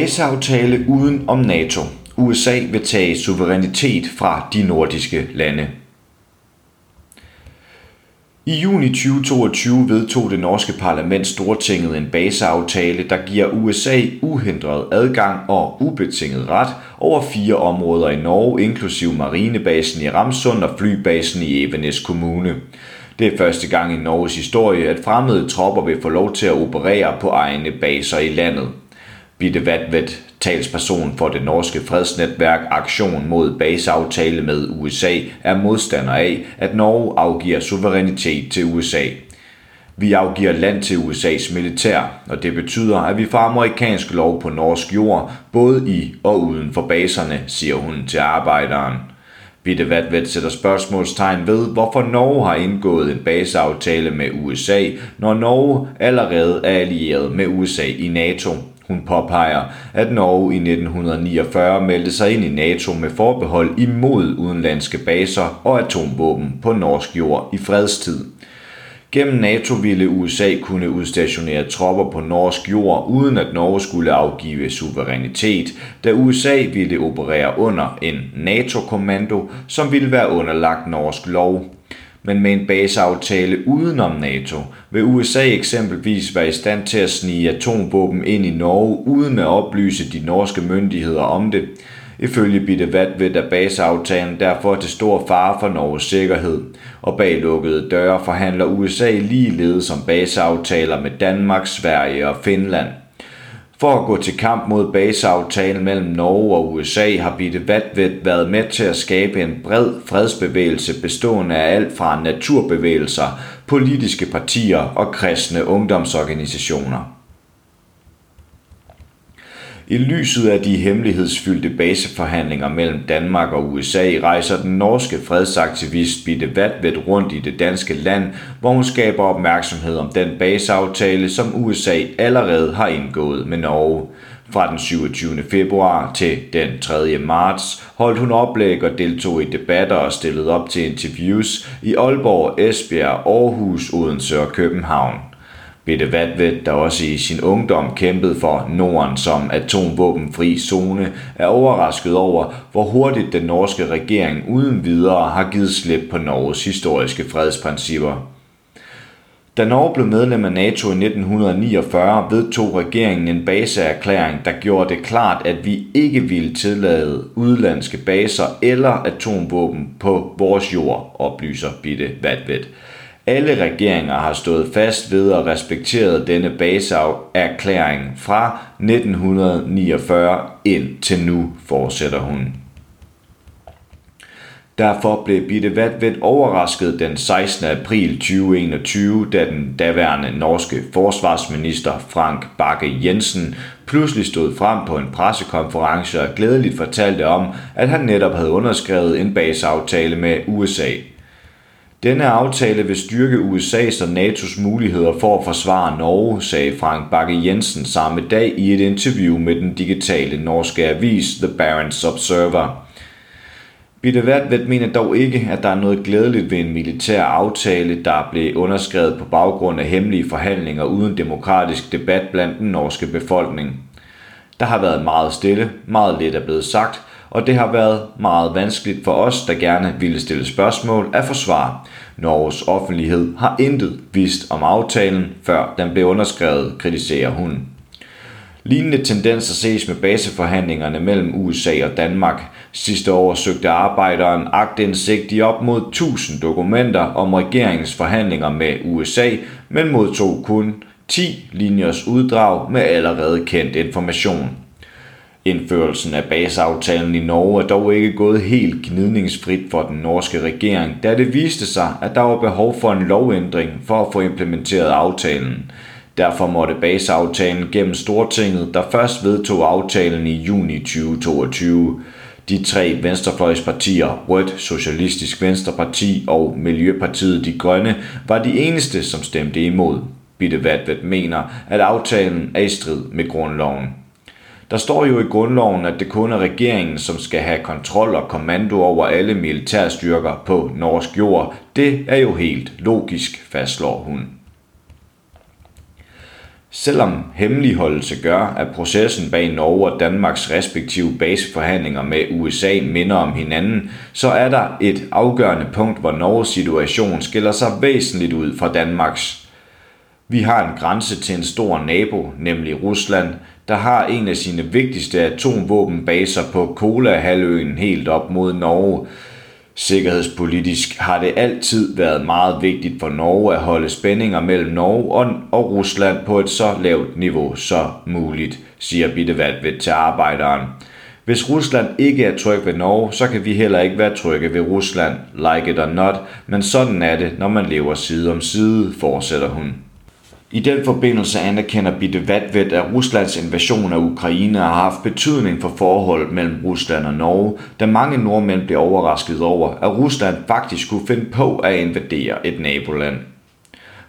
Baseaftale uden om NATO. USA vil tage suverænitet fra de nordiske lande. I juni 2022 vedtog det norske parlament Stortinget en baseaftale, der giver USA uhindret adgang og ubetinget ret over fire områder i Norge, inklusiv marinebasen i Ramsund og flybasen i Evenes kommune. Det er første gang i Norges historie, at fremmede tropper vil få lov til at operere på egne baser i landet. Bitte Vatvet, talsperson for det norske fredsnetværk Aktion mod baseaftale med USA, er modstander af, at Norge afgiver suverænitet til USA. Vi afgiver land til USA's militær, og det betyder, at vi får amerikansk lov på norsk jord, både i og uden for baserne, siger hun til arbejderen. Bitte Vatvet sætter spørgsmålstegn ved, hvorfor Norge har indgået en baseaftale med USA, når Norge allerede er allieret med USA i NATO. Hun påpeger, at Norge i 1949 meldte sig ind i NATO med forbehold imod udenlandske baser og atomvåben på norsk jord i fredstid. Gennem NATO ville USA kunne udstationere tropper på norsk jord, uden at Norge skulle afgive suverænitet, da USA ville operere under en NATO-kommando, som ville være underlagt norsk lov. Men med en baseaftale udenom NATO vil USA eksempelvis være i stand til at snige atomvåben ind i Norge uden at oplyse de norske myndigheder om det. Ifølge Bitte Vatvet er baseaftalen derfor til stor fare for Norges sikkerhed, og bag lukkede døre forhandler USA ligeledes om baseaftaler med Danmark, Sverige og Finland. For at gå til kamp mod baseaftalen mellem Norge og USA har Bitte Vatvedt været med til at skabe en bred fredsbevægelse bestående af alt fra naturbevægelser, politiske partier og kristne ungdomsorganisationer. I lyset af de hemmelighedsfyldte baseforhandlinger mellem Danmark og USA rejser den norske fredsaktivist Bitte Vatvet rundt i det danske land, hvor hun skaber opmærksomhed om den baseaftale, som USA allerede har indgået med Norge. Fra den 27. februar til den 3. marts holdt hun oplæg og deltog i debatter og stillede op til interviews i Aalborg, Esbjerg, Aarhus, Odense og København. Bette Vatvet, der også i sin ungdom kæmpede for Norden som atomvåbenfri zone, er overrasket over, hvor hurtigt den norske regering uden videre har givet slip på Norges historiske fredsprincipper. Da Norge blev medlem af NATO i 1949, vedtog regeringen en baseerklæring, der gjorde det klart, at vi ikke ville tillade udlandske baser eller atomvåben på vores jord, oplyser Bitte Vatvedt. Alle regeringer har stået fast ved at respektere denne baseerklæring fra 1949 ind til nu, fortsætter hun. Derfor blev Bitte Vatvedt overrasket den 16. april 2021, da den daværende norske forsvarsminister Frank Bakke Jensen pludselig stod frem på en pressekonference og glædeligt fortalte om, at han netop havde underskrevet en baseaftale med USA. Denne aftale vil styrke USA's og NATO's muligheder for at forsvare Norge, sagde Frank Bakke Jensen samme dag i et interview med den digitale norske avis The Barents Observer. Bitte Vatvet mener dog ikke, at der er noget glædeligt ved en militær aftale, der blev underskrevet på baggrund af hemmelige forhandlinger uden demokratisk debat blandt den norske befolkning. Der har været meget stille, meget lidt er blevet sagt, og det har været meget vanskeligt for os, der gerne ville stille spørgsmål, at forsvare. Norges offentlighed har intet vist om aftalen, før den blev underskrevet, kritiserer hun. Lignende tendenser ses med baseforhandlingerne mellem USA og Danmark. Sidste år søgte arbejderen agtindsigt i op mod 1000 dokumenter om regeringens forhandlinger med USA, men modtog kun 10 linjers uddrag med allerede kendt information. Indførelsen af baseaftalen i Norge er dog ikke gået helt gnidningsfrit for den norske regering, da det viste sig, at der var behov for en lovændring for at få implementeret aftalen. Derfor måtte baseaftalen gennem Stortinget, der først vedtog aftalen i juni 2022. De tre venstrefløjspartier, Rødt, Socialistisk Venstreparti og Miljøpartiet De Grønne, var de eneste, som stemte imod. Bitte Vatvet mener, at aftalen er i strid med grundloven. Der står jo i grundloven, at det kun er regeringen, som skal have kontrol og kommando over alle militærstyrker på norsk jord. Det er jo helt logisk, fastslår hun. Selvom hemmeligholdelse gør, at processen bag Norge og Danmarks respektive baseforhandlinger med USA minder om hinanden, så er der et afgørende punkt, hvor Norges situation skiller sig væsentligt ud fra Danmarks. Vi har en grænse til en stor nabo, nemlig Rusland, der har en af sine vigtigste atomvåbenbaser på Kola-halvøen helt op mod Norge, Sikkerhedspolitisk har det altid været meget vigtigt for Norge at holde spændinger mellem Norge og, Rusland på et så lavt niveau som muligt, siger Bitte Vatvet til arbejderen. Hvis Rusland ikke er tryg ved Norge, så kan vi heller ikke være trygge ved Rusland, like it or not, men sådan er det, når man lever side om side, fortsætter hun. I den forbindelse anerkender Bitte Vatvet, at Ruslands invasion af Ukraine har haft betydning for forholdet mellem Rusland og Norge, da mange nordmænd blev overrasket over, at Rusland faktisk kunne finde på at invadere et naboland.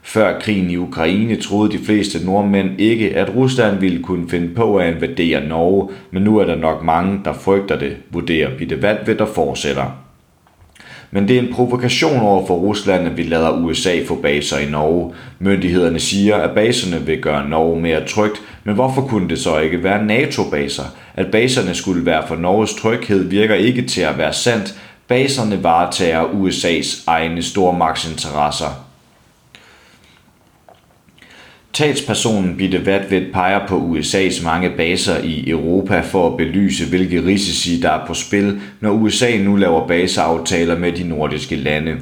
Før krigen i Ukraine troede de fleste nordmænd ikke, at Rusland ville kunne finde på at invadere Norge, men nu er der nok mange, der frygter det, vurderer Bitte Vatvet og fortsætter. Men det er en provokation over for Rusland, at vi lader USA få baser i Norge. Myndighederne siger, at baserne vil gøre Norge mere trygt, men hvorfor kunne det så ikke være NATO-baser? At baserne skulle være for Norges tryghed virker ikke til at være sandt. Baserne varetager USA's egne stormagtsinteresser. Talspersonen Bitte Vatvet peger på USA's mange baser i Europa for at belyse, hvilke risici der er på spil, når USA nu laver baseaftaler med de nordiske lande.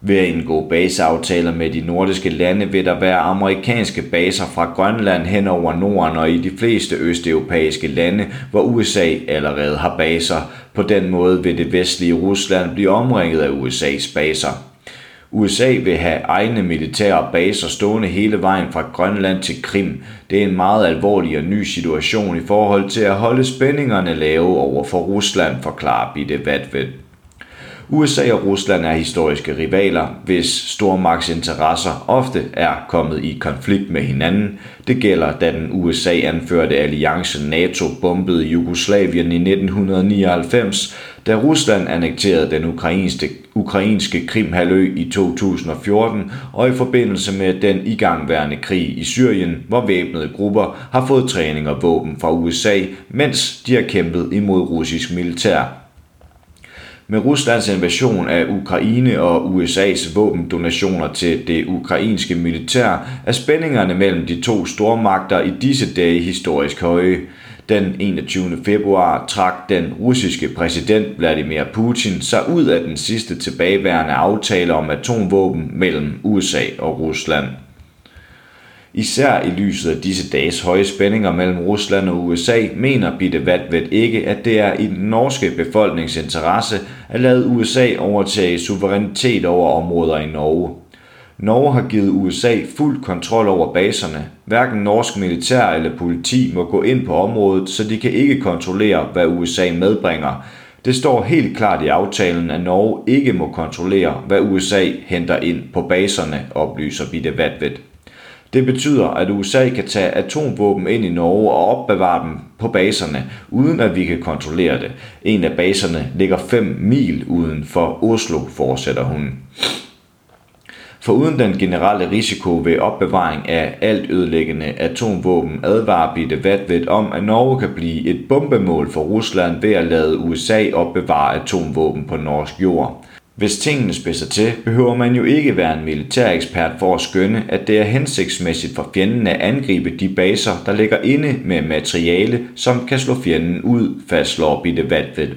Ved at indgå baseaftaler med de nordiske lande vil der være amerikanske baser fra Grønland hen over Norden og i de fleste østeuropæiske lande, hvor USA allerede har baser. På den måde vil det vestlige Rusland blive omringet af USA's baser. USA vil have egne militære baser stående hele vejen fra Grønland til Krim. Det er en meget alvorlig og ny situation i forhold til at holde spændingerne lave over for Rusland, forklarer Bitte Vatvet. USA og Rusland er historiske rivaler, hvis stormagtsinteresser ofte er kommet i konflikt med hinanden. Det gælder, da den USA-anførte alliance NATO bombede Jugoslavien i 1999, da Rusland annekterede den ukrainske, ukrainske Krimhalø i 2014, og i forbindelse med den igangværende krig i Syrien, hvor væbnede grupper har fået træning og våben fra USA, mens de har kæmpet imod russisk militær. Med Ruslands invasion af Ukraine og USA's våbendonationer til det ukrainske militær er spændingerne mellem de to stormagter i disse dage historisk høje. Den 21. februar trak den russiske præsident Vladimir Putin sig ud af den sidste tilbageværende aftale om atomvåben mellem USA og Rusland. Især i lyset af disse dages høje spændinger mellem Rusland og USA, mener Bitte Vatvet ikke, at det er i den norske befolkningsinteresse at lade USA overtage suverænitet over områder i Norge. Norge har givet USA fuld kontrol over baserne. Hverken norsk militær eller politi må gå ind på området, så de kan ikke kontrollere, hvad USA medbringer. Det står helt klart i aftalen, at Norge ikke må kontrollere, hvad USA henter ind på baserne, oplyser Bitte Vatvet. Det betyder, at USA kan tage atomvåben ind i Norge og opbevare dem på baserne, uden at vi kan kontrollere det. En af baserne ligger 5 mil uden for Oslo, fortsætter hun. For uden den generelle risiko ved opbevaring af alt ødelæggende atomvåben advarer Bitte Vatvedt om, at Norge kan blive et bombemål for Rusland ved at lade USA opbevare atomvåben på norsk jord. Hvis tingene spidser til, behøver man jo ikke være en militær ekspert for at skønne, at det er hensigtsmæssigt for fjenden at angribe de baser, der ligger inde med materiale, som kan slå fjenden ud, fastslår Bitte Vatvet.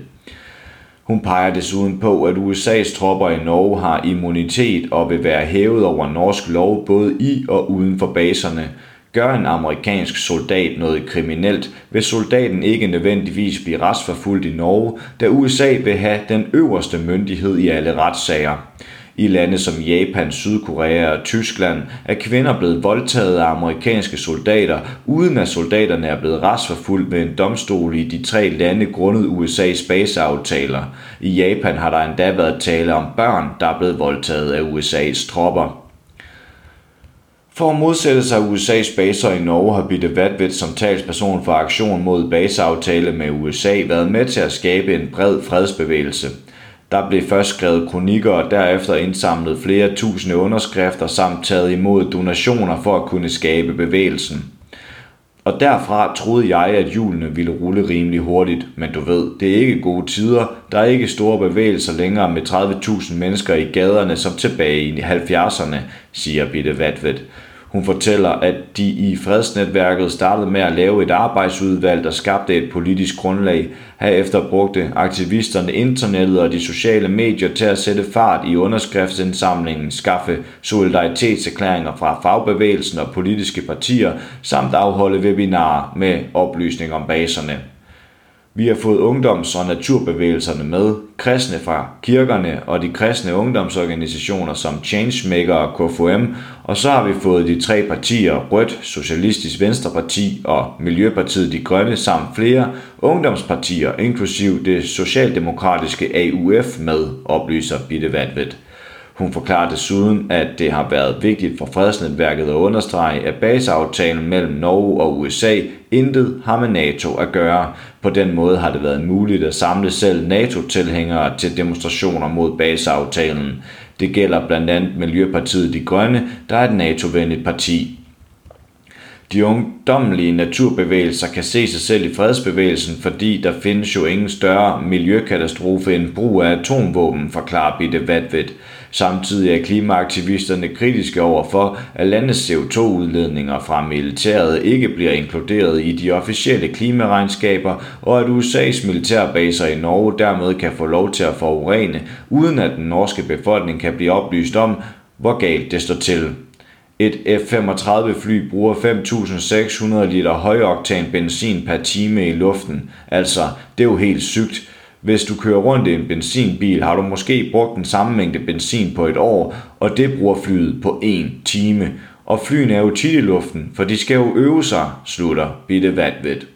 Hun peger desuden på, at USA's tropper i Norge har immunitet og vil være hævet over norsk lov både i og uden for baserne, Gør en amerikansk soldat noget kriminelt, vil soldaten ikke nødvendigvis blive retsforfulgt i Norge, da USA vil have den øverste myndighed i alle retssager. I lande som Japan, Sydkorea og Tyskland er kvinder blevet voldtaget af amerikanske soldater, uden at soldaterne er blevet retsforfulgt ved en domstol i de tre lande grundet USA's baseaftaler. I Japan har der endda været tale om børn, der er blevet voldtaget af USA's tropper. For at modsætte sig USA's baser i Norge har Bitte Vatvet som talsperson for aktion mod baseaftale med USA været med til at skabe en bred fredsbevægelse. Der blev først skrevet kronikker og derefter indsamlet flere tusinde underskrifter samt taget imod donationer for at kunne skabe bevægelsen. Og derfra troede jeg, at hjulene ville rulle rimelig hurtigt, men du ved, det er ikke gode tider. Der er ikke store bevægelser længere med 30.000 mennesker i gaderne som tilbage i 70'erne, siger Bitte Vatvet. Hun fortæller, at de i fredsnetværket startede med at lave et arbejdsudvalg, der skabte et politisk grundlag. Herefter brugte aktivisterne internettet og de sociale medier til at sætte fart i underskriftsindsamlingen, skaffe solidaritetserklæringer fra fagbevægelsen og politiske partier, samt afholde webinarer med oplysning om baserne. Vi har fået ungdoms- og naturbevægelserne med, kristne fra kirkerne og de kristne ungdomsorganisationer som Changemaker og KFM, og så har vi fået de tre partier Rødt, Socialistisk Venstreparti og Miljøpartiet De Grønne samt flere ungdomspartier, inklusiv det socialdemokratiske AUF med, oplyser Bitte Vatvedt. Hun forklarer desuden, at det har været vigtigt for fredsnetværket at understrege, at baseaftalen mellem Norge og USA intet har med NATO at gøre. På den måde har det været muligt at samle selv NATO-tilhængere til demonstrationer mod baseaftalen. Det gælder blandt andet Miljøpartiet De Grønne, der er et NATO-venligt parti. De ungdommelige naturbevægelser kan se sig selv i fredsbevægelsen, fordi der findes jo ingen større miljøkatastrofe end brug af atomvåben, forklarer Bitte Vatvedt. Samtidig er klimaaktivisterne kritiske over for, at landets CO2-udledninger fra militæret ikke bliver inkluderet i de officielle klimaregnskaber, og at USA's militærbaser i Norge dermed kan få lov til at forurene, uden at den norske befolkning kan blive oplyst om, hvor galt det står til. Et F-35 fly bruger 5.600 liter højoktan benzin per time i luften. Altså, det er jo helt sygt. Hvis du kører rundt i en benzinbil, har du måske brugt den samme mængde benzin på et år, og det bruger flyet på en time. Og flyene er jo tit i luften, for de skal jo øve sig, slutter Bitte Vatvedt.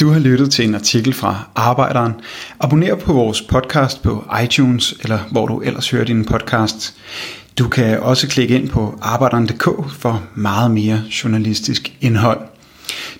Du har lyttet til en artikel fra Arbejderen. Abonner på vores podcast på iTunes, eller hvor du ellers hører din podcast. Du kan også klikke ind på arbejderen.dk for meget mere journalistisk indhold.